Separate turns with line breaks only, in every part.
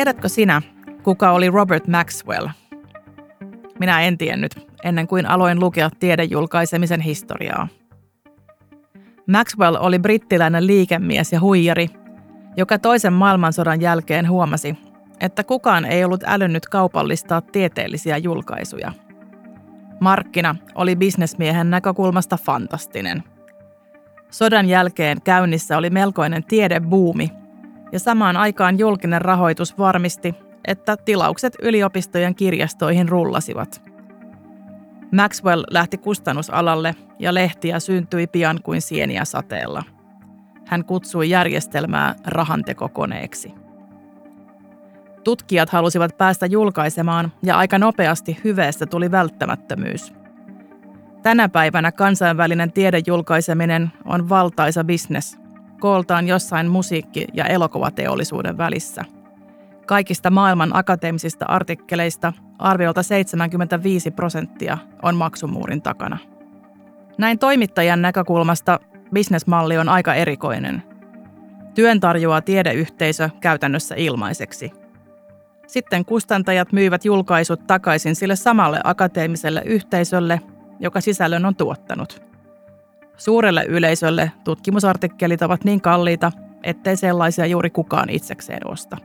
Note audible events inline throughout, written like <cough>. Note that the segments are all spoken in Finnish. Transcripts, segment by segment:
Tiedätkö sinä, kuka oli Robert Maxwell? Minä en tiennyt ennen kuin aloin lukea tiedejulkaisemisen historiaa. Maxwell oli brittiläinen liikemies ja huijari, joka toisen maailmansodan jälkeen huomasi, että kukaan ei ollut älynnyt kaupallistaa tieteellisiä julkaisuja. Markkina oli bisnesmiehen näkökulmasta fantastinen. Sodan jälkeen käynnissä oli melkoinen tiedebuumi, ja samaan aikaan julkinen rahoitus varmisti, että tilaukset yliopistojen kirjastoihin rullasivat. Maxwell lähti kustannusalalle ja lehtiä syntyi pian kuin sieniä sateella. Hän kutsui järjestelmää rahantekokoneeksi. Tutkijat halusivat päästä julkaisemaan ja aika nopeasti hyveestä tuli välttämättömyys. Tänä päivänä kansainvälinen tiedejulkaiseminen on valtaisa bisnes, kooltaan jossain musiikki- ja elokuvateollisuuden välissä. Kaikista maailman akateemisista artikkeleista arviolta 75 prosenttia on maksumuurin takana. Näin toimittajan näkökulmasta bisnesmalli on aika erikoinen. Työn tarjoaa tiedeyhteisö käytännössä ilmaiseksi – sitten kustantajat myyvät julkaisut takaisin sille samalle akateemiselle yhteisölle, joka sisällön on tuottanut. Suurelle yleisölle tutkimusartikkelit ovat niin kalliita, ettei sellaisia juuri kukaan itsekseen osta.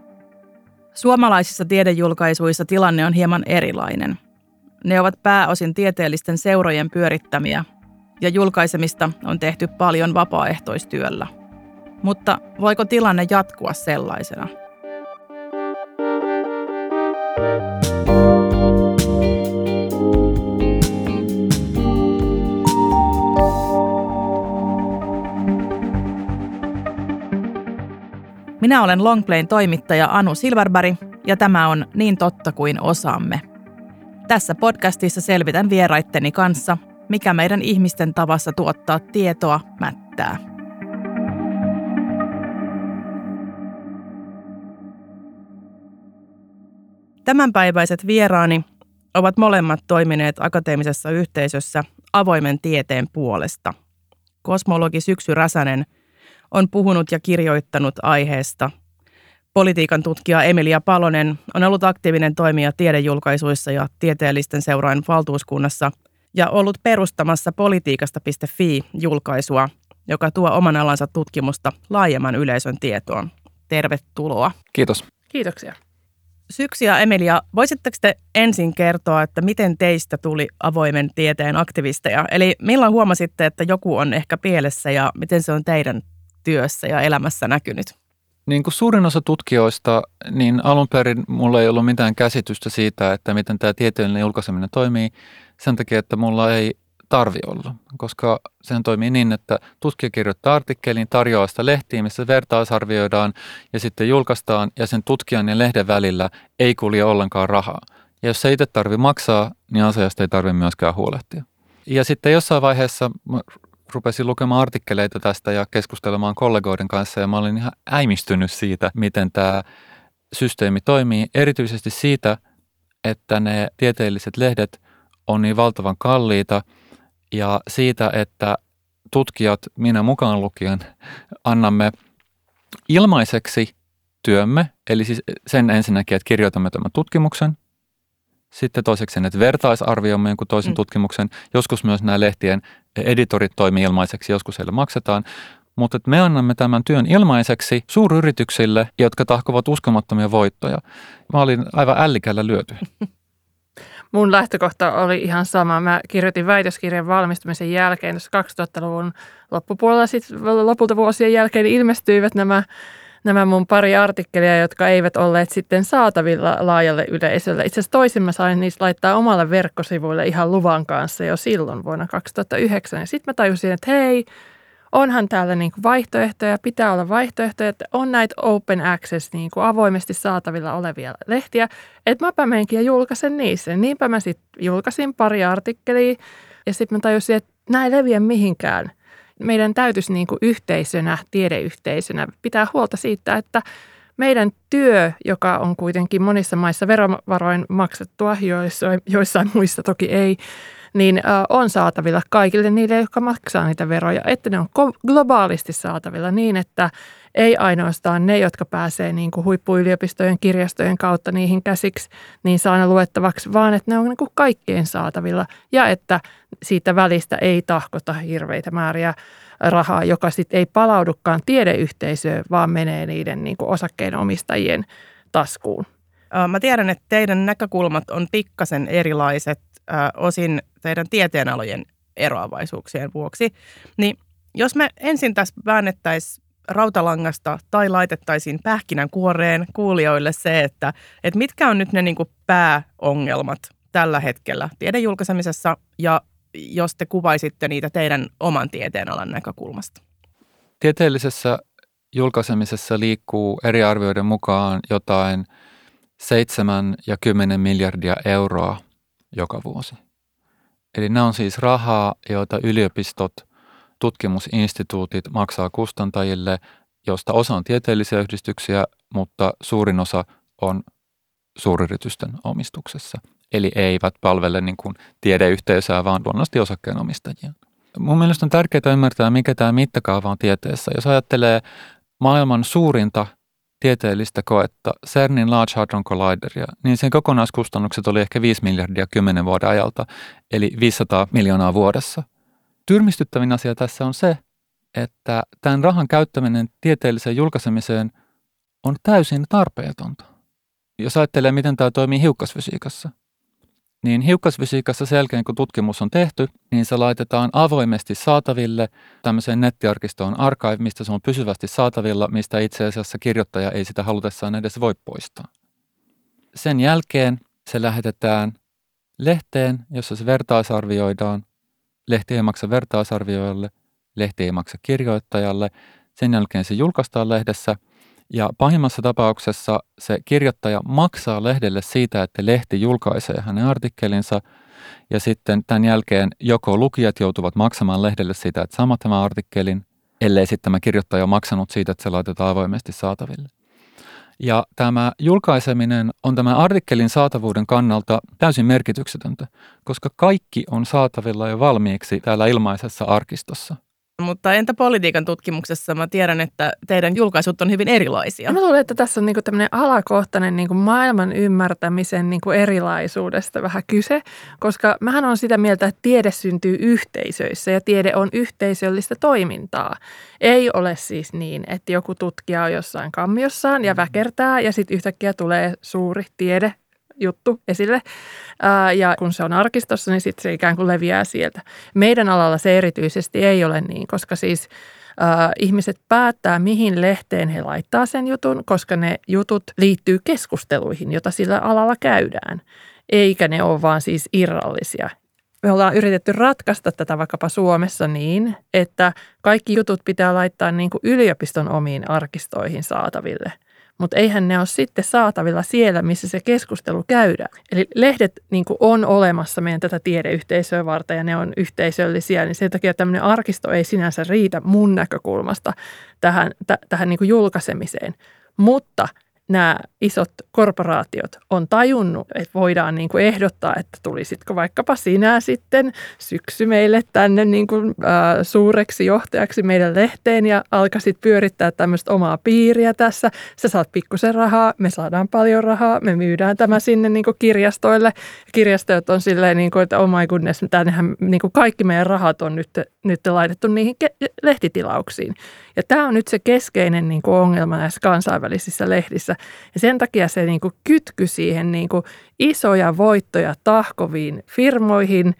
Suomalaisissa tiedejulkaisuissa tilanne on hieman erilainen. Ne ovat pääosin tieteellisten seurojen pyörittämiä, ja julkaisemista on tehty paljon vapaaehtoistyöllä. Mutta voiko tilanne jatkua sellaisena? Minä olen Longplayn toimittaja Anu Silverberg ja tämä on Niin totta kuin osaamme. Tässä podcastissa selvitän vieraitteni kanssa, mikä meidän ihmisten tavassa tuottaa tietoa mättää. Tämänpäiväiset vieraani ovat molemmat toimineet akateemisessa yhteisössä avoimen tieteen puolesta. Kosmologi Syksy Räsänen – on puhunut ja kirjoittanut aiheesta. Politiikan tutkija Emilia Palonen on ollut aktiivinen toimija tiedejulkaisuissa ja tieteellisten seurain valtuuskunnassa ja ollut perustamassa politiikasta.fi-julkaisua, joka tuo oman alansa tutkimusta laajemman yleisön tietoon. Tervetuloa.
Kiitos.
Kiitoksia. Syksy ja Emilia, voisitteko te ensin kertoa, että miten teistä tuli avoimen tieteen aktivisteja? Eli milloin huomasitte, että joku on ehkä pielessä ja miten se on teidän työssä ja elämässä näkynyt?
Niin kuin suurin osa tutkijoista, niin alun perin mulla ei ollut mitään käsitystä siitä, että miten tämä tieteellinen julkaiseminen toimii sen takia, että mulla ei tarvi olla, koska sehän toimii niin, että tutkija kirjoittaa artikkelin, tarjoaa sitä lehtiin, missä vertaisarvioidaan ja sitten julkaistaan ja sen tutkijan ja lehden välillä ei kulje ollenkaan rahaa. Ja jos se itse tarvii maksaa, niin asiasta ei tarvitse myöskään huolehtia. Ja sitten jossain vaiheessa rupesin lukemaan artikkeleita tästä ja keskustelemaan kollegoiden kanssa ja mä olin ihan äimistynyt siitä, miten tämä systeemi toimii. Erityisesti siitä, että ne tieteelliset lehdet on niin valtavan kalliita ja siitä, että tutkijat, minä mukaan lukien, annamme ilmaiseksi työmme, eli siis sen ensinnäkin, että kirjoitamme tämän tutkimuksen, sitten toiseksi, että vertaisarvioimme jonkun toisen mm. tutkimuksen. Joskus myös nämä lehtien editorit toimii ilmaiseksi, joskus heille maksetaan. Mutta me annamme tämän työn ilmaiseksi suuryrityksille, jotka tahkovat uskomattomia voittoja. Mä olin aivan ällikällä lyöty. <laughs>
Mun lähtökohta oli ihan sama. Mä kirjoitin väitöskirjan valmistumisen jälkeen, tuossa 2000-luvun loppupuolella, sitten lopulta vuosien jälkeen ilmestyivät nämä nämä mun pari artikkelia, jotka eivät olleet sitten saatavilla laajalle yleisölle. Itse asiassa toisin mä sain niistä laittaa omalle verkkosivuille ihan luvan kanssa jo silloin vuonna 2009. Ja sitten mä tajusin, että hei, onhan täällä niin vaihtoehtoja, pitää olla vaihtoehtoja, että on näitä open access, niin kuin avoimesti saatavilla olevia lehtiä, että mäpä menenkin ja julkaisen niissä. Niinpä mä sitten julkaisin pari artikkelia ja sitten mä tajusin, että näin leviä mihinkään – meidän täytyisi niin kuin yhteisönä, tiedeyhteisönä pitää huolta siitä, että meidän työ, joka on kuitenkin monissa maissa verovaroin maksettua, joissain, joissain muissa toki ei, niin on saatavilla kaikille niille, jotka maksaa niitä veroja, että ne on globaalisti saatavilla niin, että ei ainoastaan ne, jotka pääsee niin kuin huippuyliopistojen kirjastojen kautta niihin käsiksi, niin saa ne luettavaksi, vaan että ne on niin kuin kaikkien saatavilla. Ja että siitä välistä ei tahkota hirveitä määriä rahaa, joka sitten ei palaudukaan tiedeyhteisöön, vaan menee niiden niin kuin osakkeenomistajien taskuun.
Mä tiedän, että teidän näkökulmat on pikkasen erilaiset. Osin teidän tieteenalojen eroavaisuuksien vuoksi. Niin jos me ensin tässä väännettäisiin rautalangasta tai laitettaisiin pähkinän kuoreen kuulijoille se, että, että mitkä on nyt ne niin pääongelmat tällä hetkellä tiedejulkaisemisessa ja jos te kuvaisitte niitä teidän oman tieteenalan näkökulmasta.
Tieteellisessä julkaisemisessa liikkuu eri arvioiden mukaan jotain 7 ja 10 miljardia euroa joka vuosi. Eli nämä on siis rahaa, joita yliopistot, tutkimusinstituutit maksaa kustantajille, josta osa on tieteellisiä yhdistyksiä, mutta suurin osa on suuryritysten omistuksessa. Eli eivät palvele niin kuin tiedeyhteisöä, vaan luonnollisesti osakkeenomistajia. Mun mielestä on tärkeää ymmärtää, mikä tämä mittakaava on tieteessä. Jos ajattelee maailman suurinta tieteellistä koetta, CERNin Large Hadron Collideria, niin sen kokonaiskustannukset oli ehkä 5 miljardia 10 vuoden ajalta, eli 500 miljoonaa vuodessa. Tyrmistyttävin asia tässä on se, että tämän rahan käyttäminen tieteelliseen julkaisemiseen on täysin tarpeetonta. Jos ajattelee, miten tämä toimii hiukkasfysiikassa – niin hiukkasfysiikassa sen jälkeen, kun tutkimus on tehty, niin se laitetaan avoimesti saataville tämmöiseen nettiarkistoon archive, mistä se on pysyvästi saatavilla, mistä itse asiassa kirjoittaja ei sitä halutessaan edes voi poistaa. Sen jälkeen se lähetetään lehteen, jossa se vertaisarvioidaan. Lehti ei maksa vertaisarvioijalle, lehti ei maksa kirjoittajalle. Sen jälkeen se julkaistaan lehdessä – ja pahimmassa tapauksessa se kirjoittaja maksaa lehdelle siitä, että lehti julkaisee hänen artikkelinsa ja sitten tämän jälkeen joko lukijat joutuvat maksamaan lehdelle siitä, että saavat tämän artikkelin, ellei sitten tämä kirjoittaja ole maksanut siitä, että se laitetaan avoimesti saataville. Ja tämä julkaiseminen on tämän artikkelin saatavuuden kannalta täysin merkityksetöntä, koska kaikki on saatavilla jo valmiiksi täällä ilmaisessa arkistossa.
Mutta entä politiikan tutkimuksessa? Mä tiedän, että teidän julkaisut on hyvin erilaisia.
Mä luulen, että tässä on niinku tämmöinen alakohtainen niinku maailman ymmärtämisen niinku erilaisuudesta vähän kyse, koska mähän on sitä mieltä, että tiede syntyy yhteisöissä ja tiede on yhteisöllistä toimintaa. Ei ole siis niin, että joku tutkija on jossain kammiossaan ja väkertää ja sitten yhtäkkiä tulee suuri tiede juttu esille. Ää, ja kun se on arkistossa, niin sitten se ikään kuin leviää sieltä. Meidän alalla se erityisesti ei ole niin, koska siis ää, ihmiset päättää, mihin lehteen he laittaa sen jutun, koska ne jutut liittyy keskusteluihin, jota sillä alalla käydään. Eikä ne ole vaan siis irrallisia. Me ollaan yritetty ratkaista tätä vaikkapa Suomessa niin, että kaikki jutut pitää laittaa niin kuin yliopiston omiin arkistoihin saataville – mutta eihän ne ole sitten saatavilla siellä, missä se keskustelu käydään. Eli lehdet niin on olemassa meidän tätä tiedeyhteisöä varten ja ne on yhteisöllisiä, niin sen takia tämmöinen arkisto ei sinänsä riitä mun näkökulmasta tähän, t- tähän niin julkaisemiseen. Mutta – nämä isot korporaatiot on tajunnut, että voidaan niin kuin ehdottaa, että tulisitko vaikkapa sinä sitten syksy meille tänne niin kuin, äh, suureksi johtajaksi meidän lehteen ja alkaisit pyörittää tämmöistä omaa piiriä tässä. Sä saat pikkusen rahaa, me saadaan paljon rahaa, me myydään tämä sinne niin kuin kirjastoille. Kirjastojat on silleen, niin kuin, että oh my goodness, tännehän niin kuin kaikki meidän rahat on nyt, nyt laitettu niihin lehtitilauksiin. Ja tämä on nyt se keskeinen niin kuin ongelma näissä kansainvälisissä lehdissä. Ja sen takia se niin kuin kytky siihen niin kuin isoja voittoja tahkoviin firmoihin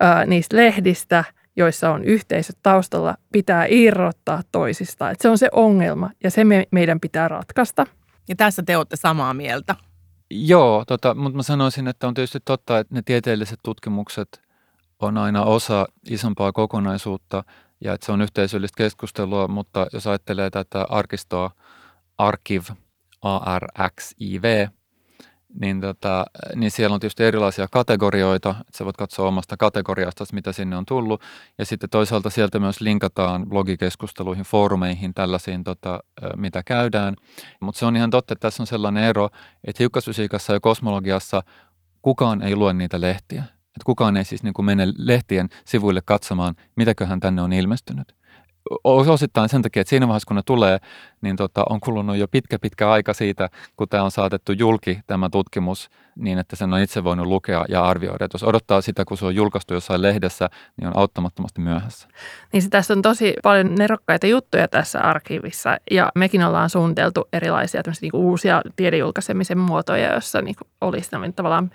ää, niistä lehdistä, joissa on yhteisöt taustalla, pitää irrottaa toisistaan. Et se on se ongelma ja se me, meidän pitää ratkaista.
Ja tässä te olette samaa mieltä.
Joo, tota, mutta mä sanoisin, että on tietysti totta, että ne tieteelliset tutkimukset on aina osa isompaa kokonaisuutta – ja että se on yhteisöllistä keskustelua, mutta jos ajattelee tätä arkistoa Arkiv, A-R-X-I-V, niin, tota, niin siellä on tietysti erilaisia kategorioita, että sä voit katsoa omasta kategoriasta, mitä sinne on tullut, ja sitten toisaalta sieltä myös linkataan blogikeskusteluihin, foorumeihin, tällaisiin, tota, mitä käydään. Mutta se on ihan totta, että tässä on sellainen ero, että hiukkasfysiikassa ja kosmologiassa kukaan ei lue niitä lehtiä. Että kukaan ei siis niin kuin mene lehtien sivuille katsomaan, mitäköhän tänne on ilmestynyt. Osittain sen takia, että siinä vaiheessa kun ne tulee, niin tota, on kulunut jo pitkä pitkä aika siitä, kun tämä on saatettu julki tämä tutkimus, niin että sen on itse voinut lukea ja arvioida. Et jos odottaa sitä, kun se on julkaistu jossain lehdessä, niin on auttamattomasti myöhässä.
Niin se tässä on tosi paljon nerokkaita juttuja tässä arkiivissa ja mekin ollaan suunniteltu erilaisia niin uusia tiedejulkaisemisen muotoja, joissa niin olisi tavallaan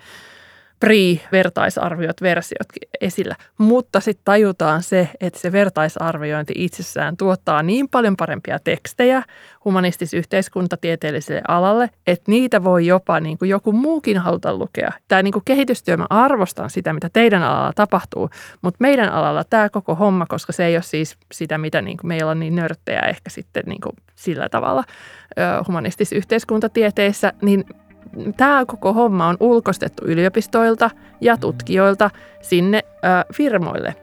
pre-vertaisarviot versiotkin esillä. Mutta sitten tajutaan se, että se vertaisarviointi itsessään tuottaa niin paljon parempia tekstejä humanistis-yhteiskuntatieteelliselle alalle, että niitä voi jopa niin kuin joku muukin haluta lukea. Tämä niin kuin kehitystyö, mä arvostan sitä, mitä teidän alalla tapahtuu, mutta meidän alalla tämä koko homma, koska se ei ole siis sitä, mitä niin kuin meillä on niin nörttejä ehkä sitten niin kuin sillä tavalla humanistis-yhteiskuntatieteissä, niin tämä koko homma on ulkostettu yliopistoilta ja tutkijoilta sinne ö, firmoille.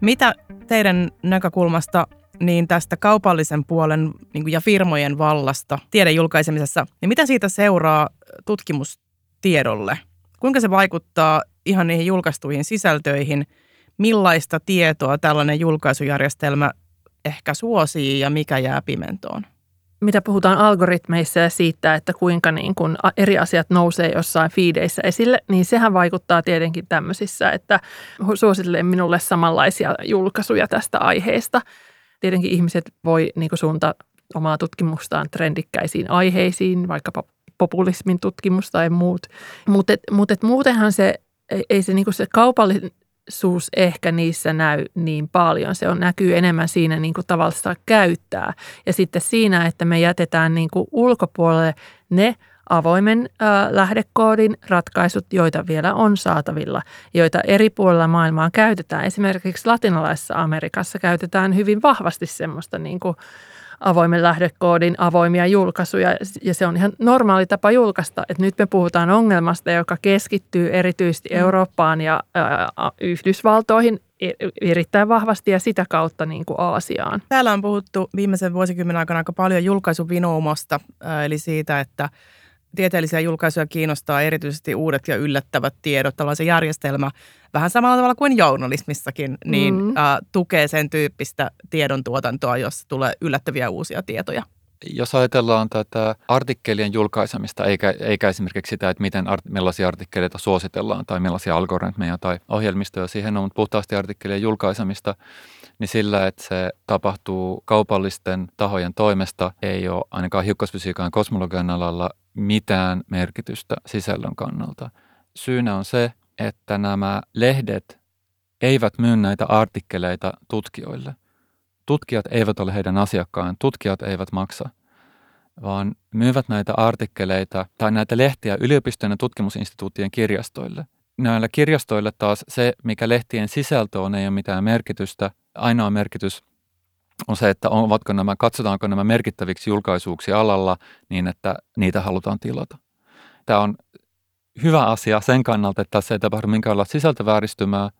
Mitä teidän näkökulmasta niin tästä kaupallisen puolen niin ja firmojen vallasta tiedejulkaisemisessa, niin mitä siitä seuraa tutkimustiedolle? Kuinka se vaikuttaa ihan niihin julkaistuihin sisältöihin? Millaista tietoa tällainen julkaisujärjestelmä ehkä suosii ja mikä jää pimentoon?
Mitä puhutaan algoritmeissa ja siitä, että kuinka niin kun eri asiat nousee jossain fiideissä esille, niin sehän vaikuttaa tietenkin tämmöisissä, että suosittelen minulle samanlaisia julkaisuja tästä aiheesta. Tietenkin ihmiset voi niin suunta omaa tutkimustaan trendikkäisiin aiheisiin, vaikkapa populismin tutkimus tai muut. Mutta mut et muutenhan se, ei se, niinku se kaupallisuus ehkä niissä näy niin paljon. Se on, näkyy enemmän siinä niinku tavallista käyttää. Ja sitten siinä, että me jätetään niinku ulkopuolelle ne avoimen äh, lähdekoodin ratkaisut, joita vielä on saatavilla, joita eri puolilla maailmaa käytetään. Esimerkiksi latinalaisessa Amerikassa käytetään hyvin vahvasti semmoista niin kuin avoimen lähdekoodin avoimia julkaisuja ja se on ihan normaali tapa julkaista. Että nyt me puhutaan ongelmasta, joka keskittyy erityisesti mm. Eurooppaan ja ää, Yhdysvaltoihin erittäin vahvasti ja sitä kautta niin kuin Aasiaan.
Täällä on puhuttu viimeisen vuosikymmenen aikana aika paljon julkaisuvinoumasta, eli siitä, että tieteellisiä julkaisuja kiinnostaa erityisesti uudet ja yllättävät tiedot. Tällainen se järjestelmä, vähän samalla tavalla kuin journalismissakin, niin mm. äh, tukee sen tyyppistä tiedon tuotantoa, jossa tulee yllättäviä uusia tietoja.
Jos ajatellaan tätä artikkelien julkaisemista, eikä, eikä esimerkiksi sitä, että miten, millaisia artikkeleita suositellaan tai millaisia algoritmeja tai ohjelmistoja siihen on, mutta puhtaasti artikkelien julkaisemista, niin sillä, että se tapahtuu kaupallisten tahojen toimesta, ei ole ainakaan hiukkasfysiikan kosmologian alalla mitään merkitystä sisällön kannalta. Syynä on se, että nämä lehdet eivät myy näitä artikkeleita tutkijoille. Tutkijat eivät ole heidän asiakkaan, tutkijat eivät maksa, vaan myyvät näitä artikkeleita tai näitä lehtiä yliopistojen ja tutkimusinstituuttien kirjastoille. Näillä kirjastoille taas se, mikä lehtien sisältö on, ei ole mitään merkitystä. Ainoa merkitys on se, että ovatko nämä, katsotaanko nämä merkittäviksi julkaisuuksi alalla niin, että niitä halutaan tilata. Tämä on hyvä asia sen kannalta, että tässä ei tapahdu minkäänlaista sisältövääristymää,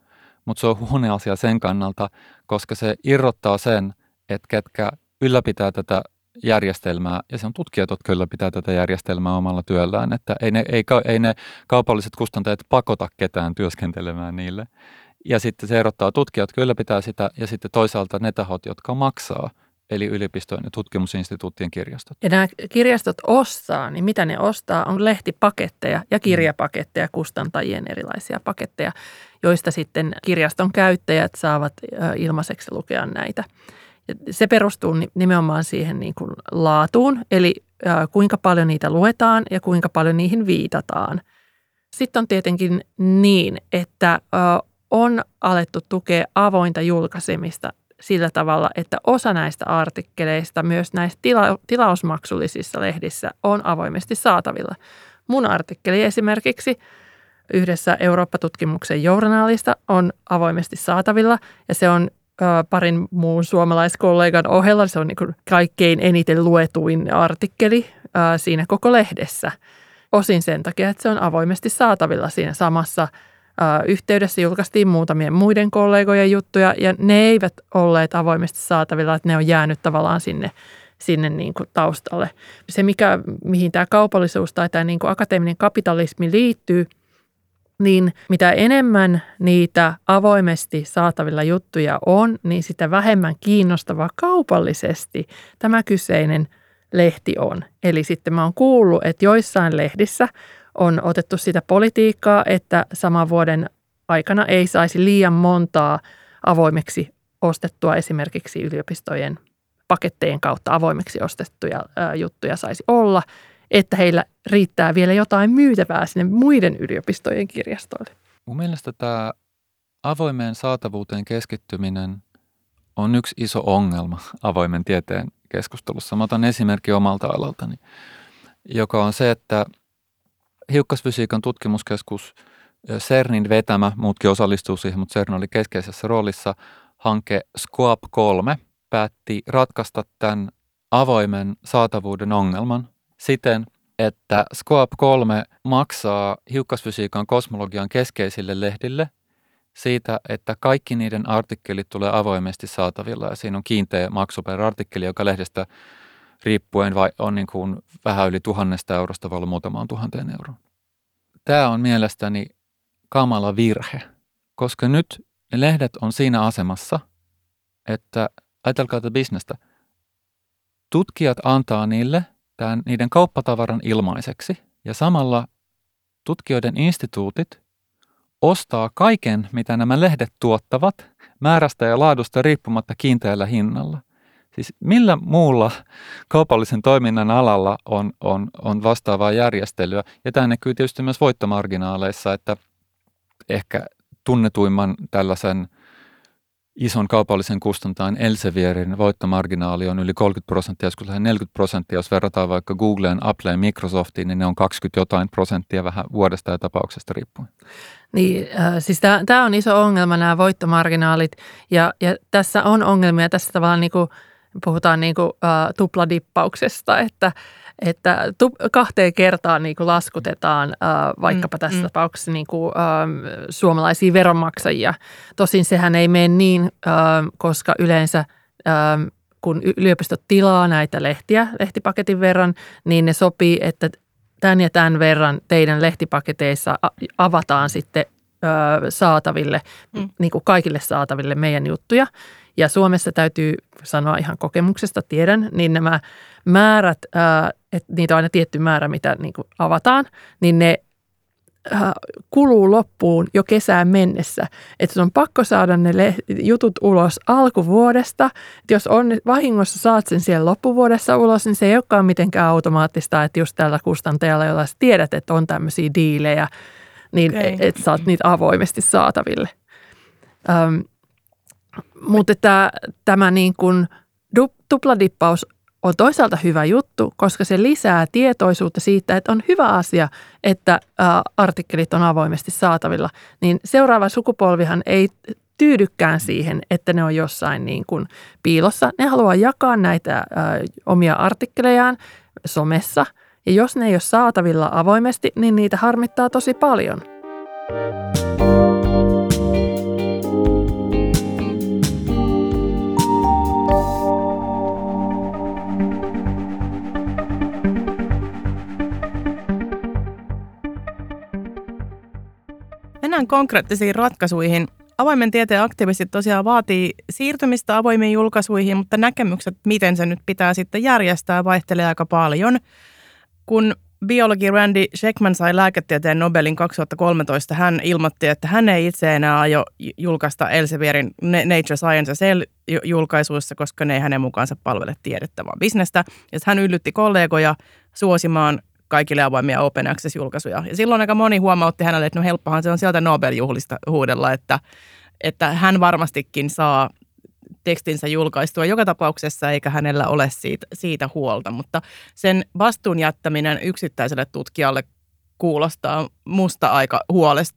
mutta se on huono asia sen kannalta, koska se irrottaa sen, että ketkä ylläpitää tätä järjestelmää, ja se on tutkijat, jotka ylläpitää tätä järjestelmää omalla työllään, että ei ne, ei, ei ne kaupalliset kustantajat pakota ketään työskentelemään niille. Ja sitten se erottaa tutkijat, kyllä pitää sitä, ja sitten toisaalta ne tahot, jotka maksaa, eli yliopistojen ja tutkimusinstituuttien kirjastot.
Ja nämä kirjastot ostaa, niin mitä ne ostaa, on lehtipaketteja ja kirjapaketteja, kustantajien erilaisia paketteja, joista sitten kirjaston käyttäjät saavat ilmaiseksi lukea näitä. Ja se perustuu nimenomaan siihen niin kuin laatuun, eli kuinka paljon niitä luetaan ja kuinka paljon niihin viitataan. Sitten on tietenkin niin, että on alettu tukea avointa julkaisemista sillä tavalla, että osa näistä artikkeleista myös näissä tila- tilausmaksullisissa lehdissä on avoimesti saatavilla. Mun artikkeli esimerkiksi yhdessä Eurooppa-tutkimuksen journaalista on avoimesti saatavilla ja se on parin muun suomalaiskollegan ohella. Se on niin kaikkein eniten luetuin artikkeli siinä koko lehdessä. Osin sen takia, että se on avoimesti saatavilla siinä samassa – yhteydessä julkaistiin muutamien muiden kollegojen juttuja ja ne eivät olleet avoimesti saatavilla, että ne on jäänyt tavallaan sinne, sinne niin kuin taustalle. Se, mikä, mihin tämä kaupallisuus tai tämä niin kuin akateeminen kapitalismi liittyy, niin mitä enemmän niitä avoimesti saatavilla juttuja on, niin sitä vähemmän kiinnostava kaupallisesti tämä kyseinen lehti on. Eli sitten mä oon kuullut, että joissain lehdissä – on otettu sitä politiikkaa, että saman vuoden aikana ei saisi liian montaa avoimeksi ostettua esimerkiksi yliopistojen pakettejen kautta avoimeksi ostettuja juttuja saisi olla, että heillä riittää vielä jotain myytävää sinne muiden yliopistojen kirjastoille.
Mun mielestä tämä avoimeen saatavuuteen keskittyminen on yksi iso ongelma <laughs> avoimen tieteen keskustelussa. Mä otan esimerkki omalta alaltani, joka on se, että hiukkasfysiikan tutkimuskeskus CERNin vetämä, muutkin osallistuu siihen, mutta CERN oli keskeisessä roolissa, hanke SQUAP 3 päätti ratkaista tämän avoimen saatavuuden ongelman siten, että SQUAP 3 maksaa hiukkasfysiikan kosmologian keskeisille lehdille siitä, että kaikki niiden artikkelit tulee avoimesti saatavilla ja siinä on kiinteä maksu per artikkeli, joka lehdestä riippuen vai on niin kuin vähän yli tuhannesta eurosta, olla muutamaan tuhanteen euroon. Tämä on mielestäni kamala virhe, koska nyt ne lehdet on siinä asemassa, että ajatelkaa tätä bisnestä. Tutkijat antaa niille tämän, niiden kauppatavaran ilmaiseksi ja samalla tutkijoiden instituutit ostaa kaiken, mitä nämä lehdet tuottavat määrästä ja laadusta riippumatta kiinteällä hinnalla. Siis millä muulla kaupallisen toiminnan alalla on, on, on vastaavaa järjestelyä? Ja tämä näkyy tietysti myös voittomarginaaleissa, että ehkä tunnetuimman tällaisen ison kaupallisen kustantajan Elsevierin voittomarginaali on yli 30 prosenttia, joskus lähes 40 prosenttia. Jos verrataan vaikka Googleen, Appleen, Microsoftiin, niin ne on 20 jotain prosenttia vähän vuodesta ja tapauksesta riippuen.
Niin, äh, siis tämä on iso ongelma nämä voittomarginaalit ja, ja tässä on ongelmia tässä tavallaan niin kuin – puhutaan niin kuin, ä, tupladippauksesta, että, että tu, kahteen kertaan niin kuin laskutetaan ä, vaikkapa tässä mm. tapauksessa niin kuin, ä, suomalaisia veronmaksajia. Tosin sehän ei mene niin, ä, koska yleensä ä, kun yliopistot tilaa näitä lehtiä lehtipaketin verran, niin ne sopii, että tämän ja tämän verran teidän lehtipaketeissa avataan sitten saataville, mm. niin kuin kaikille saataville meidän juttuja. Ja Suomessa täytyy sanoa ihan kokemuksesta, tiedän, niin nämä määrät, että niitä on aina tietty määrä, mitä niin kuin avataan, niin ne kuluu loppuun jo kesään mennessä. Että on pakko saada ne jutut ulos alkuvuodesta. Että jos on vahingossa saat sen siellä loppuvuodessa ulos, niin se ei olekaan mitenkään automaattista, että just tällä kustantajalla, jolla sä tiedät, että on tämmöisiä diilejä, niin okay. että saat niitä avoimesti saataville. Öm, mutta tämä, tämä niin kuin tupladippaus on toisaalta hyvä juttu, koska se lisää tietoisuutta siitä, että on hyvä asia, että artikkelit on avoimesti saatavilla. Niin seuraava sukupolvihan ei tyydykään siihen, että ne on jossain niin kuin piilossa. Ne haluaa jakaa näitä omia artikkelejaan somessa. Ja jos ne ei ole saatavilla avoimesti, niin niitä harmittaa tosi paljon.
Mennään konkreettisiin ratkaisuihin. Avoimen tieteen aktivistit tosiaan vaatii siirtymistä avoimiin julkaisuihin, mutta näkemykset, miten se nyt pitää sitten järjestää, vaihtelee aika paljon. Kun biologi Randy Sheckman sai lääketieteen Nobelin 2013, hän ilmoitti, että hän ei itse enää aio julkaista Elsevierin Nature Science Cell-julkaisuissa, koska ne ei hänen mukaansa palvele tiedettä, vaan bisnestä. Ja hän yllytti kollegoja suosimaan kaikille avoimia open access-julkaisuja. Ja silloin aika moni huomautti hänelle, että no helppohan se on sieltä Nobel-juhlista huudella, että, että hän varmastikin saa tekstinsä julkaistua joka tapauksessa, eikä hänellä ole siitä, siitä huolta. Mutta sen vastuun jättäminen yksittäiselle tutkijalle kuulostaa musta aika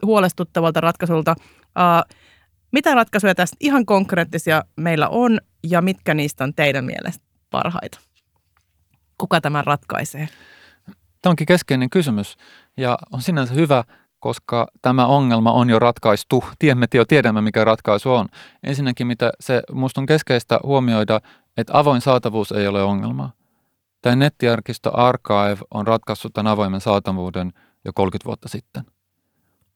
huolestuttavalta ratkaisulta. Uh, mitä ratkaisuja tästä ihan konkreettisia meillä on ja mitkä niistä on teidän mielestä parhaita? Kuka tämän ratkaisee?
Tämä onkin keskeinen kysymys ja on sinänsä hyvä koska tämä ongelma on jo ratkaistu. Tiedämme jo tiedämme, mikä ratkaisu on. Ensinnäkin, mitä se minusta on keskeistä huomioida, että avoin saatavuus ei ole ongelma. Tämä nettiarkisto Archive on ratkaissut tämän avoimen saatavuuden jo 30 vuotta sitten.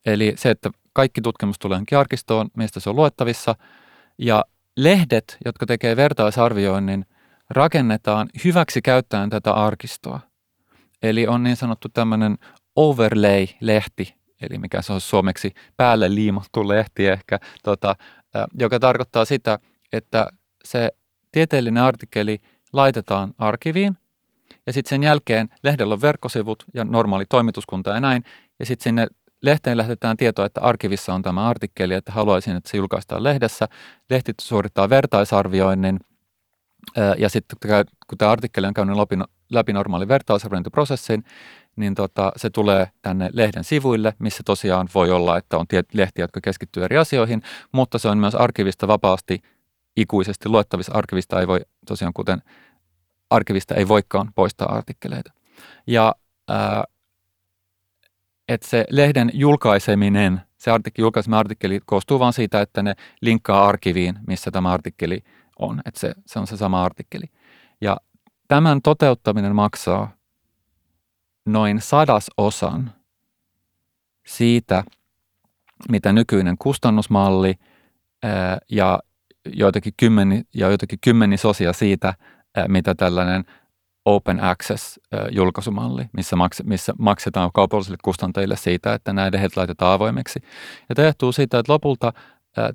Eli se, että kaikki tutkimus tulee arkistoon, mistä se on luettavissa, ja lehdet, jotka tekee vertaisarvioinnin, rakennetaan hyväksi käyttäen tätä arkistoa. Eli on niin sanottu tämmöinen overlay-lehti, eli mikä se on suomeksi päälle liimattu lehti ehkä, tota, joka tarkoittaa sitä, että se tieteellinen artikkeli laitetaan arkiviin, ja sitten sen jälkeen lehdellä on verkkosivut ja normaali toimituskunta ja näin, ja sitten sinne lehteen lähetetään tietoa, että arkivissa on tämä artikkeli, että haluaisin, että se julkaistaan lehdessä. Lehti suorittaa vertaisarvioinnin, ja sitten kun tämä artikkeli on käynyt läpi, läpi normaali vertaisarviointiprosessin, niin tota, se tulee tänne lehden sivuille, missä tosiaan voi olla, että on lehtiä, jotka keskittyy eri asioihin, mutta se on myös arkivista vapaasti ikuisesti luettavissa. Arkivista ei voi tosiaan, kuten arkivista ei voikaan poistaa artikkeleita. Ja ää, että se lehden julkaiseminen, se artikkeli, julkaisema artikkeli koostuu vain siitä, että ne linkkaa arkiviin, missä tämä artikkeli on. Että se, se on se sama artikkeli. Ja tämän toteuttaminen maksaa noin sadasosan siitä, mitä nykyinen kustannusmalli ja joitakin, kymmeni, ja joitakin kymmenisosia siitä, mitä tällainen open access-julkaisumalli, missä, maks, missä maksetaan kaupallisille kustantajille siitä, että nämä lehdet laitetaan avoimeksi. Ja tämä johtuu siitä, että lopulta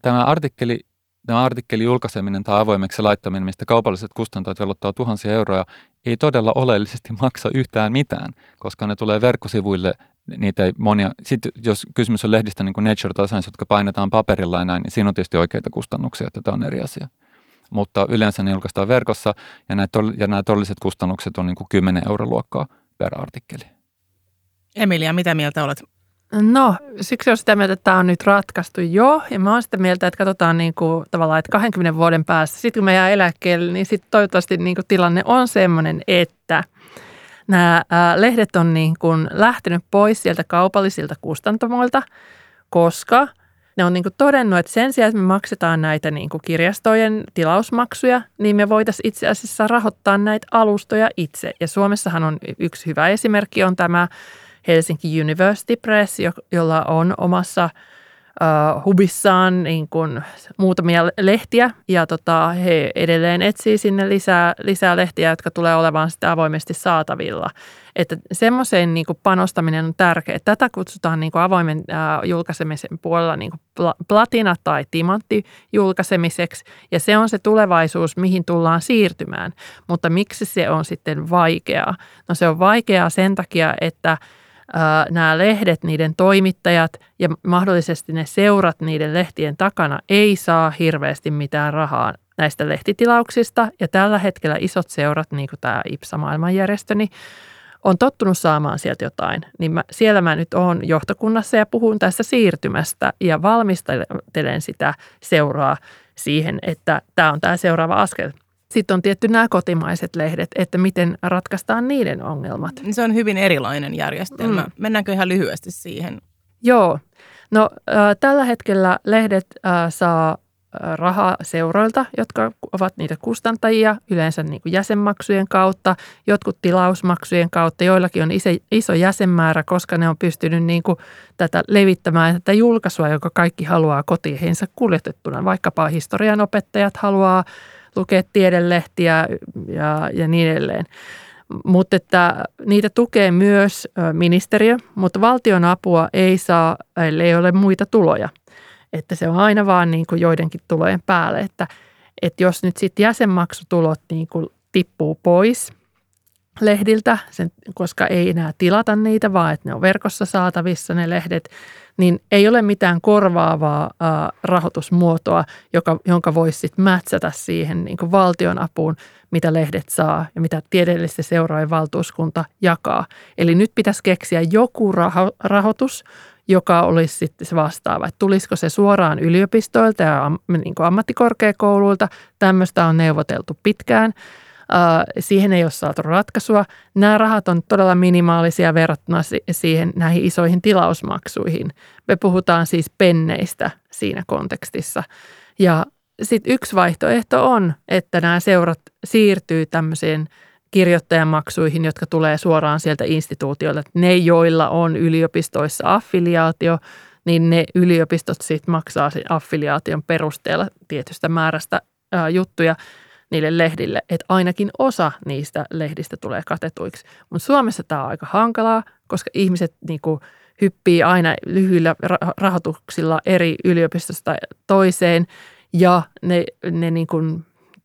tämä artikkeli tämä artikkeli julkaiseminen tai avoimeksi laittaminen, mistä kaupalliset kustantajat velottaa tuhansia euroja, ei todella oleellisesti maksa yhtään mitään, koska ne tulee verkkosivuille, niitä ei monia, sitten jos kysymys on lehdistä niin kuin Nature tai Science, jotka painetaan paperilla ja näin, niin siinä on tietysti oikeita kustannuksia, että tämä on eri asia. Mutta yleensä ne julkaistaan verkossa ja nämä, ja nämä todelliset kustannukset on niin kuin 10 euron luokkaa per artikkeli.
Emilia, mitä mieltä olet?
No, siksi on sitä mieltä, että tämä on nyt ratkaistu jo. Ja mä oon sitä mieltä, että katsotaan niin kuin, tavallaan, että 20 vuoden päästä, sitten kun me jää eläkkeelle, niin sitten toivottavasti niin kuin, tilanne on sellainen, että nämä ää, lehdet on niin kuin, lähtenyt pois sieltä kaupallisilta kustantamoilta, koska ne on niin kuin, todennut, että sen sijaan, että me maksetaan näitä niin kuin, kirjastojen tilausmaksuja, niin me voitaisiin itse asiassa rahoittaa näitä alustoja itse. Ja Suomessahan on yksi hyvä esimerkki on tämä Helsinki University Press, jolla on omassa uh, hubissaan niin kuin muutamia lehtiä ja tota, he edelleen etsii sinne lisää, lisää lehtiä, jotka tulee olemaan sitä avoimesti saatavilla. Että semmoiseen niin kuin panostaminen on tärkeää. Tätä kutsutaan niin kuin avoimen uh, julkaisemisen puolella niin kuin platina- tai timantti julkaisemiseksi ja se on se tulevaisuus, mihin tullaan siirtymään. Mutta miksi se on sitten vaikeaa? No se on vaikeaa sen takia, että – nämä lehdet, niiden toimittajat ja mahdollisesti ne seurat niiden lehtien takana ei saa hirveästi mitään rahaa näistä lehtitilauksista. Ja tällä hetkellä isot seurat, niin kuin tämä IPSA-maailmanjärjestö, niin on tottunut saamaan sieltä jotain. Niin mä, siellä mä nyt olen johtokunnassa ja puhun tästä siirtymästä ja valmistelen sitä seuraa siihen, että tämä on tämä seuraava askel. Sitten on tietty nämä kotimaiset lehdet, että miten ratkaistaan niiden ongelmat.
Se on hyvin erilainen järjestelmä. Mm. Mennäänkö ihan lyhyesti siihen?
Joo. No äh, tällä hetkellä lehdet äh, saa rahaa seuroilta, jotka ovat niitä kustantajia, yleensä niin kuin jäsenmaksujen kautta, jotkut tilausmaksujen kautta, joillakin on iso, iso jäsenmäärä, koska ne on pystynyt niin kuin tätä levittämään tätä julkaisua, joka kaikki haluaa kotiinsa kuljetettuna. Vaikkapa historian opettajat haluaa lukea tiedelehtiä ja, ja niin edelleen. Mutta että niitä tukee myös ministeriö, mutta valtion apua ei saa, ellei ei ole muita tuloja. Että se on aina vaan niin kuin joidenkin tulojen päälle, että, että jos nyt sitten jäsenmaksutulot niin kuin tippuu pois lehdiltä, sen, koska ei enää tilata niitä, vaan että ne on verkossa saatavissa ne lehdet, niin ei ole mitään korvaavaa ää, rahoitusmuotoa, joka, jonka voisi sitten mätsätä siihen niin kuin valtion apuun, mitä lehdet saa ja mitä tieteellisten seurojen valtuuskunta jakaa. Eli nyt pitäisi keksiä joku raho- rahoitus, joka olisi sitten se vastaava. Että tulisiko se suoraan yliopistoilta ja niin kuin ammattikorkeakouluilta. Tämmöistä on neuvoteltu pitkään. Siihen ei ole saatu ratkaisua. Nämä rahat on todella minimaalisia verrattuna siihen näihin isoihin tilausmaksuihin. Me puhutaan siis penneistä siinä kontekstissa. Ja sitten yksi vaihtoehto on, että nämä seurat siirtyy tämmöiseen kirjoittajamaksuihin, jotka tulee suoraan sieltä instituutioilta. Ne, joilla on yliopistoissa affiliaatio, niin ne yliopistot sitten maksaa sen affiliaation perusteella tietystä määrästä ää, juttuja niille lehdille, että ainakin osa niistä lehdistä tulee katetuiksi. Mutta Suomessa tämä on aika hankalaa, koska ihmiset niinku hyppii aina lyhyillä rahoituksilla eri yliopistosta toiseen ja ne, ne niinku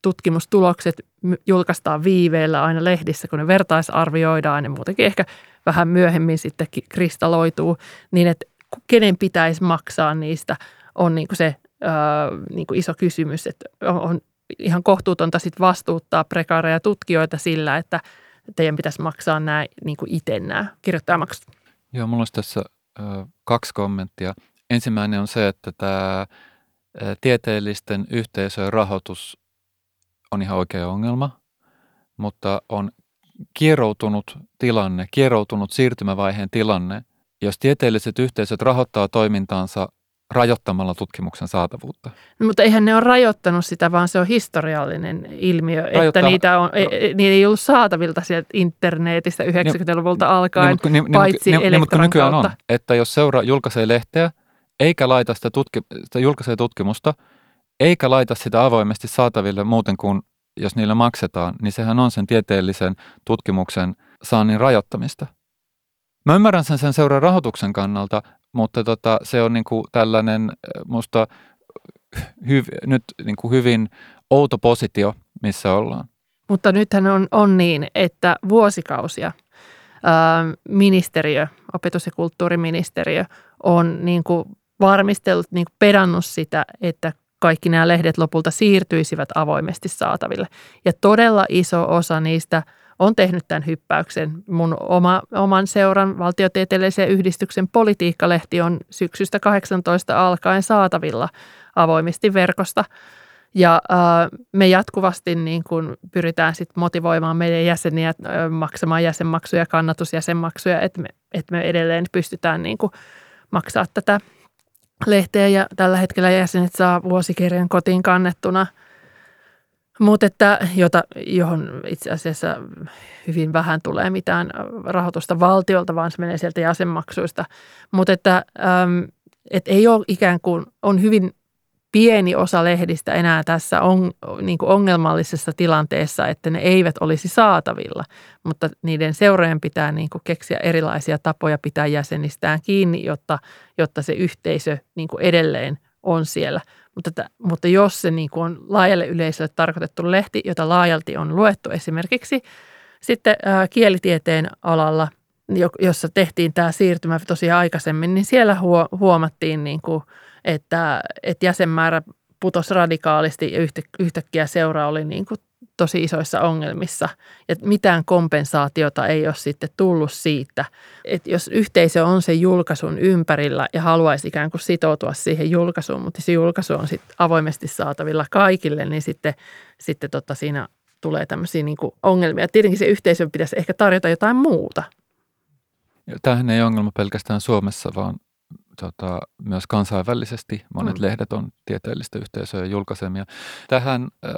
tutkimustulokset julkaistaan viiveellä aina lehdissä, kun ne vertaisarvioidaan ja muutenkin ehkä vähän myöhemmin sitten kristalloituu, niin että kenen pitäisi maksaa niistä on niin kuin se ää, niin kuin iso kysymys, että on ihan kohtuutonta sit vastuuttaa prekaareja tutkijoita sillä, että teidän pitäisi maksaa nämä niin itse nämä kirjoittajamaksut.
Joo, mulla olisi tässä ö, kaksi kommenttia. Ensimmäinen on se, että tämä tieteellisten yhteisöjen rahoitus on ihan oikea ongelma, mutta on kieroutunut tilanne, kieroutunut siirtymävaiheen tilanne, jos tieteelliset yhteisöt rahoittaa toimintaansa rajoittamalla tutkimuksen saatavuutta.
No, mutta eihän ne ole rajoittanut sitä, vaan se on historiallinen ilmiö, Rajoittaa, että niitä, on, no, niitä ei ollut saatavilta sieltä internetistä 90-luvulta niin, alkaen, niin, niin, paitsi niin, niin, mutta nykyään kautta. on,
että jos seura julkaisee lehteä, eikä laita sitä, tutki, sitä julkaisee tutkimusta, eikä laita sitä avoimesti saataville muuten kuin jos niille maksetaan, niin sehän on sen tieteellisen tutkimuksen saannin rajoittamista. Mä ymmärrän sen sen seuran rahoituksen kannalta, mutta tota, se on niinku tällainen äh, musta hyv, nyt niinku hyvin outo positio, missä ollaan.
Mutta nythän on, on niin, että vuosikausia ää, ministeriö, opetus- ja kulttuuriministeriö on niin kuin varmistellut, niin kuin pedannut sitä, että kaikki nämä lehdet lopulta siirtyisivät avoimesti saataville. Ja todella iso osa niistä on tehnyt tämän hyppäyksen. Mun oma, oman seuran valtiotieteellisen yhdistyksen politiikkalehti on syksystä 18 alkaen saatavilla avoimesti verkosta. Ja äh, me jatkuvasti niin kun pyritään sit motivoimaan meidän jäseniä äh, maksamaan jäsenmaksuja, kannatusjäsenmaksuja, että me, että me edelleen pystytään niin maksaa tätä lehteä ja tällä hetkellä jäsenet saa vuosikirjan kotiin kannettuna. Mutta että, jota, johon itse asiassa hyvin vähän tulee mitään rahoitusta valtiolta, vaan se menee sieltä jäsenmaksuista. Mutta että, äm, et ei ole ikään kuin, on hyvin pieni osa lehdistä enää tässä on, niin kuin ongelmallisessa tilanteessa, että ne eivät olisi saatavilla, mutta niiden seurojen pitää niin kuin keksiä erilaisia tapoja pitää jäsenistään kiinni, jotta, jotta se yhteisö niin kuin edelleen on siellä. Mutta, että, mutta jos se niin kuin on laajalle yleisölle tarkoitettu lehti, jota laajalti on luettu esimerkiksi sitten ää, kielitieteen alalla, jossa tehtiin tämä siirtymä tosiaan aikaisemmin, niin siellä huomattiin niin kuin – että, että jäsenmäärä putosi radikaalisti ja yhtäkkiä seura oli niin kuin tosi isoissa ongelmissa. Ja mitään kompensaatiota ei ole sitten tullut siitä, että jos yhteisö on sen julkaisun ympärillä ja haluaisi ikään kuin sitoutua siihen julkaisuun, mutta se julkaisu on sitten avoimesti saatavilla kaikille, niin sitten, sitten tota siinä tulee tämmöisiä niin kuin ongelmia. Tietenkin se yhteisö pitäisi ehkä tarjota jotain muuta.
Tämähän ei ongelma pelkästään Suomessa, vaan tota, myös kansainvälisesti. Monet mm. lehdet on tieteellistä yhteisöä julkaisemia. Tähän äh,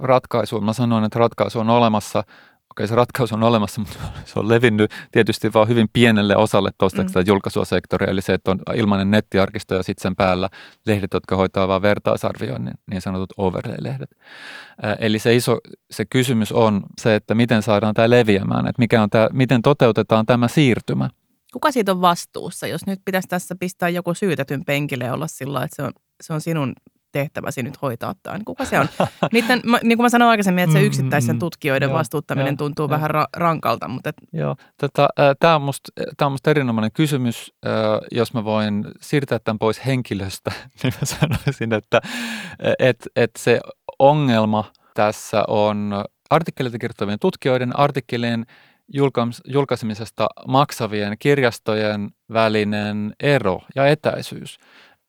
ratkaisuun, mä sanoin, että ratkaisu on olemassa. Okei, se ratkaisu on olemassa, mutta <laughs> se on levinnyt tietysti vain hyvin pienelle osalle tuosta mm. julkaisusektoria, eli se, että on ilmainen nettiarkisto ja sitten sen päällä lehdet, jotka hoitaa vain vertaisarvioinnin, niin sanotut overlay-lehdet. Eli se iso se kysymys on se, että miten saadaan tämä leviämään, että mikä on tämä, miten toteutetaan tämä siirtymä –
Kuka siitä on vastuussa, jos nyt pitäisi tässä pistää joku syytetyn penkille olla sillä että se on, se on sinun tehtäväsi nyt hoitaa tämä. Niin kuka se on? <laughs> Niiden, niin kuin mä sanoin aikaisemmin, että se mm, yksittäisten mm, tutkijoiden joo, vastuuttaminen joo, tuntuu joo. vähän ra- rankalta. Mutta et...
Joo, tota, tämä on, musta, tämä on musta erinomainen kysymys. Jos mä voin siirtää tämän pois henkilöstä, <laughs> niin mä sanoisin, että et, et se ongelma tässä on artikkeleita kirjoittavien tutkijoiden, artikkelien julkaisemisesta maksavien kirjastojen välinen ero ja etäisyys.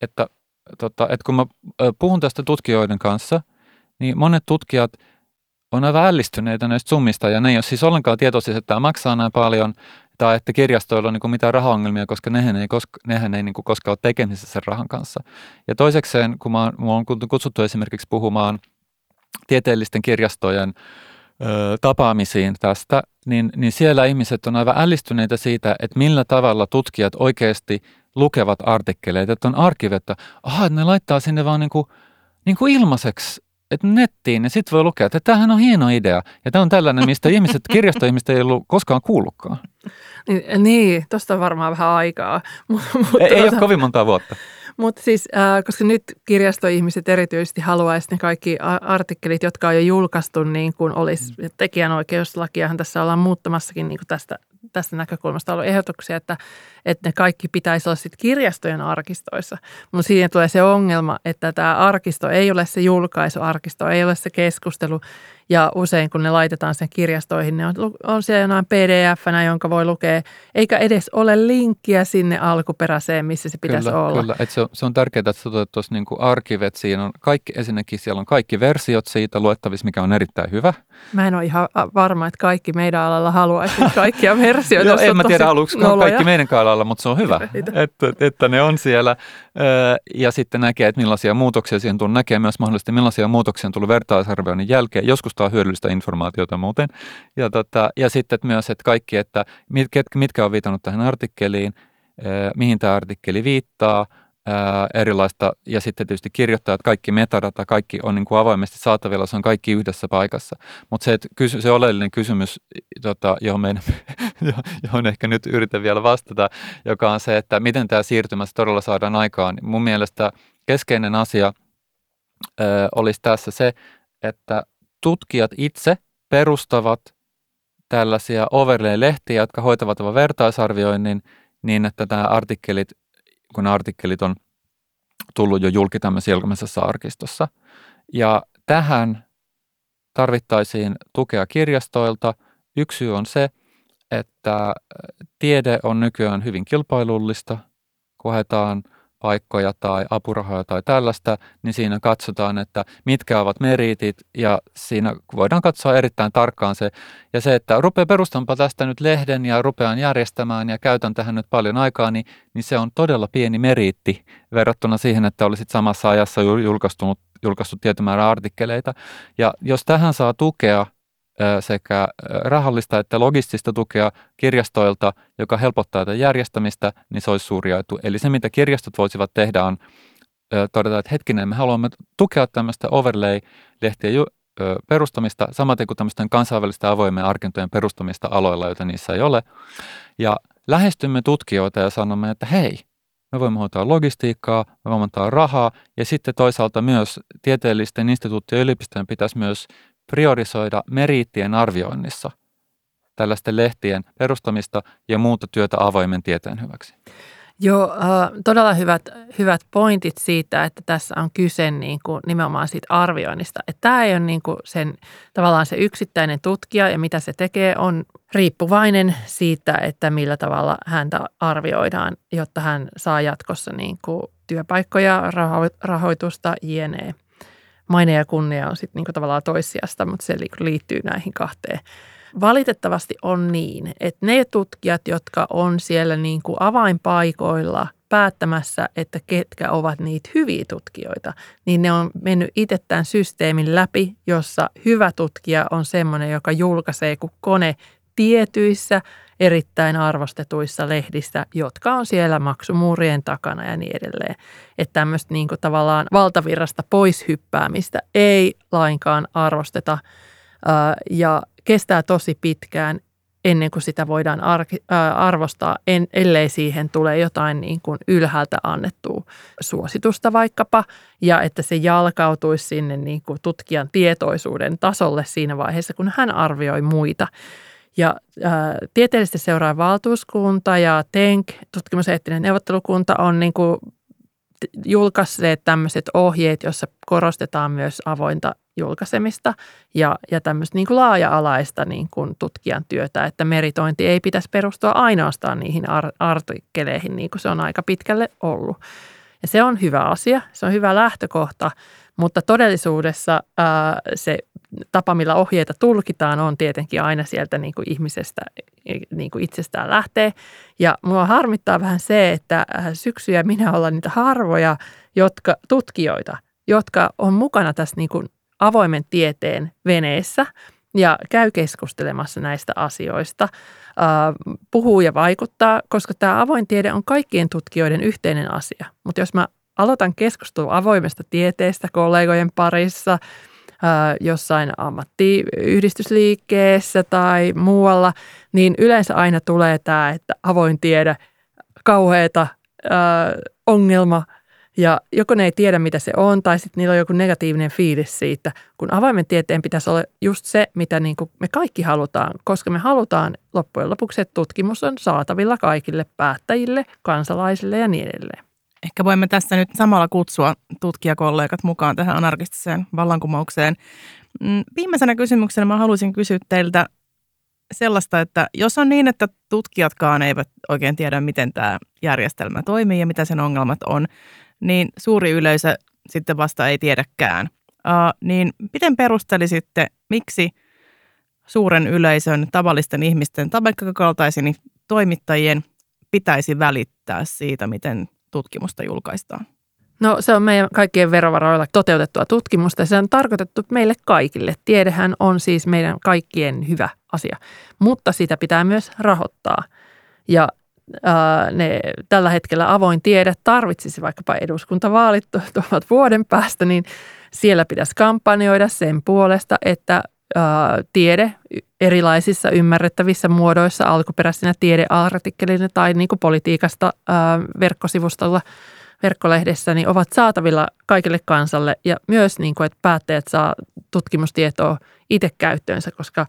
Että, tota, että kun mä puhun tästä tutkijoiden kanssa, niin monet tutkijat on aivan ällistyneitä näistä summista ja ne ei ole siis ollenkaan tietoisia, että tämä maksaa näin paljon tai että kirjastoilla on niin mitään rahaongelmia, koska nehän ei, koska, nehän ei niin koskaan ole tekemisissä sen rahan kanssa. Ja toisekseen, kun mä, mä on kutsuttu esimerkiksi puhumaan tieteellisten kirjastojen ö, tapaamisiin tästä, niin, niin siellä ihmiset on aivan ällistyneitä siitä, että millä tavalla tutkijat oikeasti lukevat artikkeleita, että on aha, että ne laittaa sinne vaan niin kuin, niin kuin ilmaiseksi että nettiin, niin sitten voi lukea, että tämähän on hieno idea. Ja tämä on tällainen, mistä <laughs> ihmiset, kirjastoihmiset ei ollut koskaan kuullutkaan.
Niin, niin tuosta on varmaan vähän aikaa. <laughs>
Mutta ei, ei ole tuota- kovin monta vuotta.
Mutta siis, äh, koska nyt kirjastoihmiset erityisesti haluaisi ne kaikki artikkelit, jotka on jo julkaistu, niin kuin olisi mm. tekijänoikeuslakiahan tässä ollaan muuttamassakin niin kuin tästä, tästä näkökulmasta ollut ehdotuksia, että, että ne kaikki pitäisi olla sitten kirjastojen arkistoissa. Mutta siihen tulee se ongelma, että tämä arkisto ei ole se julkaisuarkisto, ei ole se keskustelu, ja usein kun ne laitetaan sen kirjastoihin, ne on, on siellä jonain pdf jonka voi lukea, eikä edes ole linkkiä sinne alkuperäiseen, missä se pitäisi
kyllä,
olla.
Kyllä, että se on, se on tärkeää, että sä tuossa niin arkivet, siinä on kaikki, ensinnäkin siellä on kaikki versiot siitä luettavissa, mikä on erittäin hyvä.
Mä en ole ihan varma, että kaikki meidän alalla haluaisi kaikkia <laughs> versioita.
Joo, en mä tiedä aluksi kaikki meidän alalla, mutta se on hyvä, että, että ne on siellä. Ja sitten näkee, että millaisia muutoksia siihen tulee. Näkee myös mahdollisesti, millaisia muutoksia on tullut vertaisarvioinnin jälkeen. Joskus on hyödyllistä informaatiota muuten. Ja, tota, ja sitten myös, että kaikki, että mitkä on viitannut tähän artikkeliin, mihin tämä artikkeli viittaa – erilaista, ja sitten tietysti kirjoittajat, kaikki metadata, kaikki on niin kuin avoimesti saatavilla, se on kaikki yhdessä paikassa. Mutta se, se oleellinen kysymys, tota, johon, meidän, <laughs> johon ehkä nyt yritän vielä vastata, joka on se, että miten tämä siirtymässä todella saadaan aikaan. Mun mielestä keskeinen asia ö, olisi tässä se, että tutkijat itse perustavat tällaisia overlay-lehtiä, jotka hoitavat vertaisarvioinnin niin, että nämä artikkelit kun artikkelit on tullut jo julki tämmöisessä ilmaisessa arkistossa. Ja tähän tarvittaisiin tukea kirjastoilta. Yksi syy on se, että tiede on nykyään hyvin kilpailullista, kun haetaan – paikkoja tai apurahoja tai tällaista, niin siinä katsotaan, että mitkä ovat meritit ja siinä voidaan katsoa erittäin tarkkaan se. Ja se, että rupeaa perustanpa tästä nyt lehden ja rupean järjestämään ja käytän tähän nyt paljon aikaa, niin, niin se on todella pieni meriitti verrattuna siihen, että olisit samassa ajassa julkaistunut, julkaistu tietyn määrä artikkeleita. Ja jos tähän saa tukea sekä rahallista että logistista tukea kirjastoilta, joka helpottaa tätä järjestämistä, niin se olisi suuri etu. Eli se, mitä kirjastot voisivat tehdä, on todeta, että hetkinen, me haluamme tukea tämmöistä overlay-lehtien perustamista, samaten kuin tämmöisten kansainvälisten avoimien arkintojen perustamista aloilla, joita niissä ei ole. Ja lähestymme tutkijoita ja sanomme, että hei, me voimme hoitaa logistiikkaa, me voimme antaa rahaa ja sitten toisaalta myös tieteellisten instituuttien ja yliopistojen pitäisi myös priorisoida meriittien arvioinnissa tällaisten lehtien perustamista ja muuta työtä avoimen tieteen hyväksi.
Joo, äh, todella hyvät, hyvät pointit siitä, että tässä on kyse niin kuin nimenomaan siitä arvioinnista. Että tämä ei ole niin kuin sen, tavallaan se yksittäinen tutkija ja mitä se tekee on riippuvainen siitä, että millä tavalla häntä arvioidaan, jotta hän saa jatkossa niin kuin työpaikkoja, rahoitusta, jne maine ja kunnia on sitten niinku tavallaan toissijasta, mutta se liittyy näihin kahteen. Valitettavasti on niin, että ne tutkijat, jotka on siellä niinku avainpaikoilla päättämässä, että ketkä ovat niitä hyviä tutkijoita, niin ne on mennyt itse tämän systeemin läpi, jossa hyvä tutkija on semmoinen, joka julkaisee kuin kone tietyissä erittäin arvostetuissa lehdissä, jotka on siellä maksumuurien takana ja niin edelleen. Että tämmöistä niin kuin tavallaan valtavirrasta pois hyppäämistä ei lainkaan arvosteta ja kestää tosi pitkään ennen kuin sitä voidaan arvostaa, ellei siihen tule jotain niin kuin ylhäältä annettua suositusta vaikkapa, ja että se jalkautuisi sinne niin kuin tutkijan tietoisuuden tasolle siinä vaiheessa, kun hän arvioi muita. Ja ää, tieteellisesti seuraa valtuuskunta ja TENK, tutkimuseettinen neuvottelukunta, on niin kuin julkaisseet tämmöiset ohjeet, joissa korostetaan myös avointa julkaisemista ja, ja tämmöistä niin kuin laaja-alaista niin kuin tutkijan työtä, että meritointi ei pitäisi perustua ainoastaan niihin artikkeleihin, niin kuin se on aika pitkälle ollut. Ja se on hyvä asia, se on hyvä lähtökohta, mutta todellisuudessa ää, se tapa, millä ohjeita tulkitaan, on tietenkin aina sieltä niin kuin ihmisestä niin kuin itsestään lähtee. Ja mua harmittaa vähän se, että syksyä minä ollaan niitä harvoja jotka, tutkijoita, jotka on mukana tässä niin kuin avoimen tieteen veneessä ja käy keskustelemassa näistä asioista, puhuu ja vaikuttaa, koska tämä avoin tiede on kaikkien tutkijoiden yhteinen asia. Mutta jos mä aloitan keskustelua avoimesta tieteestä kollegojen parissa, jossain ammattiyhdistysliikkeessä tai muualla, niin yleensä aina tulee tämä, että avoin tiede, kauheita ongelma – ja joko ne ei tiedä, mitä se on, tai sitten niillä on joku negatiivinen fiilis siitä, kun avaimen tieteen pitäisi olla just se, mitä niin kuin me kaikki halutaan, koska me halutaan loppujen lopuksi, että tutkimus on saatavilla kaikille päättäjille, kansalaisille ja niin edelleen.
Ehkä voimme tässä nyt samalla kutsua tutkijakollegat mukaan tähän anarkistiseen vallankumoukseen. Mm, viimeisenä kysymyksenä mä haluaisin kysyä teiltä sellaista, että jos on niin, että tutkijatkaan eivät oikein tiedä, miten tämä järjestelmä toimii ja mitä sen ongelmat on, niin suuri yleisö sitten vasta ei tiedäkään. Uh, niin miten perustelisitte, miksi suuren yleisön, tavallisten ihmisten, kaltaisen toimittajien pitäisi välittää siitä, miten tutkimusta julkaistaan?
No se on meidän kaikkien verovaroilla toteutettua tutkimusta. Se on tarkoitettu meille kaikille. Tiedehän on siis meidän kaikkien hyvä asia, mutta sitä pitää myös rahoittaa. Ja ne, tällä hetkellä avoin tiede tarvitsisi vaikkapa eduskuntavaalit tuovat vuoden päästä, niin siellä pitäisi kampanjoida sen puolesta, että ää, tiede erilaisissa ymmärrettävissä muodoissa alkuperäisenä tiedeartikkelina tai niin kuin politiikasta verkkosivustolla verkkolehdessä niin ovat saatavilla kaikille kansalle. Ja myös niin kuin, että päättäjät saa tutkimustietoa itse käyttöönsä, koska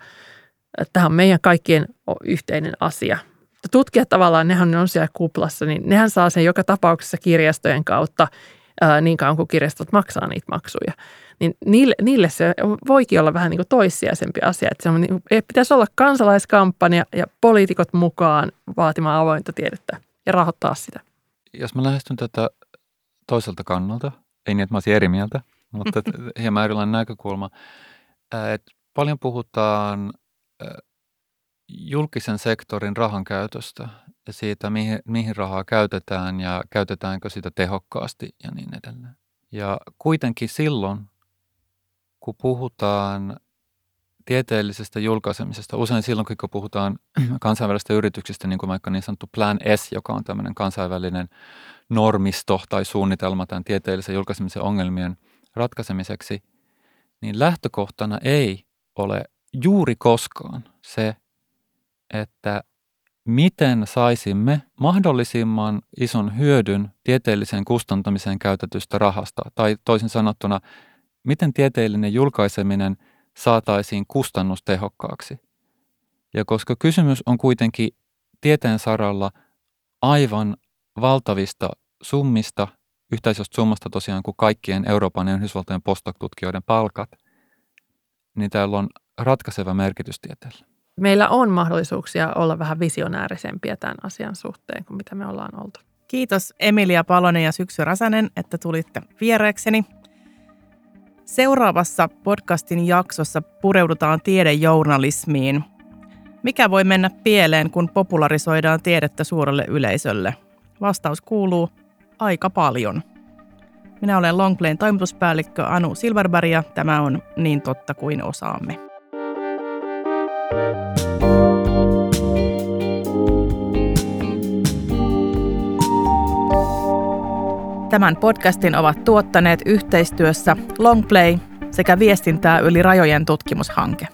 tämä on meidän kaikkien yhteinen asia – tutkijat tavallaan, nehän on siellä kuplassa, niin nehän saa sen joka tapauksessa kirjastojen kautta ää, niin kauan kuin kirjastot maksaa niitä maksuja. Niin niille, niille se voikin olla vähän niin kuin toissijaisempi asia, että se on, niin, pitäisi olla kansalaiskampanja ja poliitikot mukaan vaatimaan avointa tiedettä ja rahoittaa sitä.
Jos mä lähestyn tätä toiselta kannalta, ei niin, että mä olisin eri mieltä, mutta <laughs> hieman erilainen näkökulma, että paljon puhutaan julkisen sektorin rahan käytöstä siitä, mihin, mihin rahaa käytetään ja käytetäänkö sitä tehokkaasti ja niin edelleen. Ja kuitenkin silloin, kun puhutaan tieteellisestä julkaisemisesta, usein silloin, kun puhutaan <clears throat> kansainvälisestä yrityksistä, niin kuin vaikka niin sanottu Plan S, joka on tämmöinen kansainvälinen normisto tai suunnitelma tämän tieteellisen julkaisemisen ongelmien ratkaisemiseksi, niin lähtökohtana ei ole juuri koskaan se, että miten saisimme mahdollisimman ison hyödyn tieteelliseen kustantamiseen käytetystä rahasta, tai toisin sanottuna, miten tieteellinen julkaiseminen saataisiin kustannustehokkaaksi. Ja koska kysymys on kuitenkin tieteen saralla aivan valtavista summista, yhteisöstä summasta tosiaan kuin kaikkien Euroopan ja Yhdysvaltojen postdoc-tutkijoiden palkat, niin täällä on ratkaiseva merkitys tieteelle
meillä on mahdollisuuksia olla vähän visionäärisempiä tämän asian suhteen kuin mitä me ollaan oltu.
Kiitos Emilia Palonen ja Syksy Räsänen, että tulitte viereekseni. Seuraavassa podcastin jaksossa pureudutaan tiedejournalismiin. Mikä voi mennä pieleen, kun popularisoidaan tiedettä suurelle yleisölle? Vastaus kuuluu aika paljon. Minä olen Longplayn toimituspäällikkö Anu Silverberg ja tämä on Niin totta kuin osaamme. Tämän podcastin ovat tuottaneet yhteistyössä Longplay sekä viestintää yli rajojen tutkimushanke.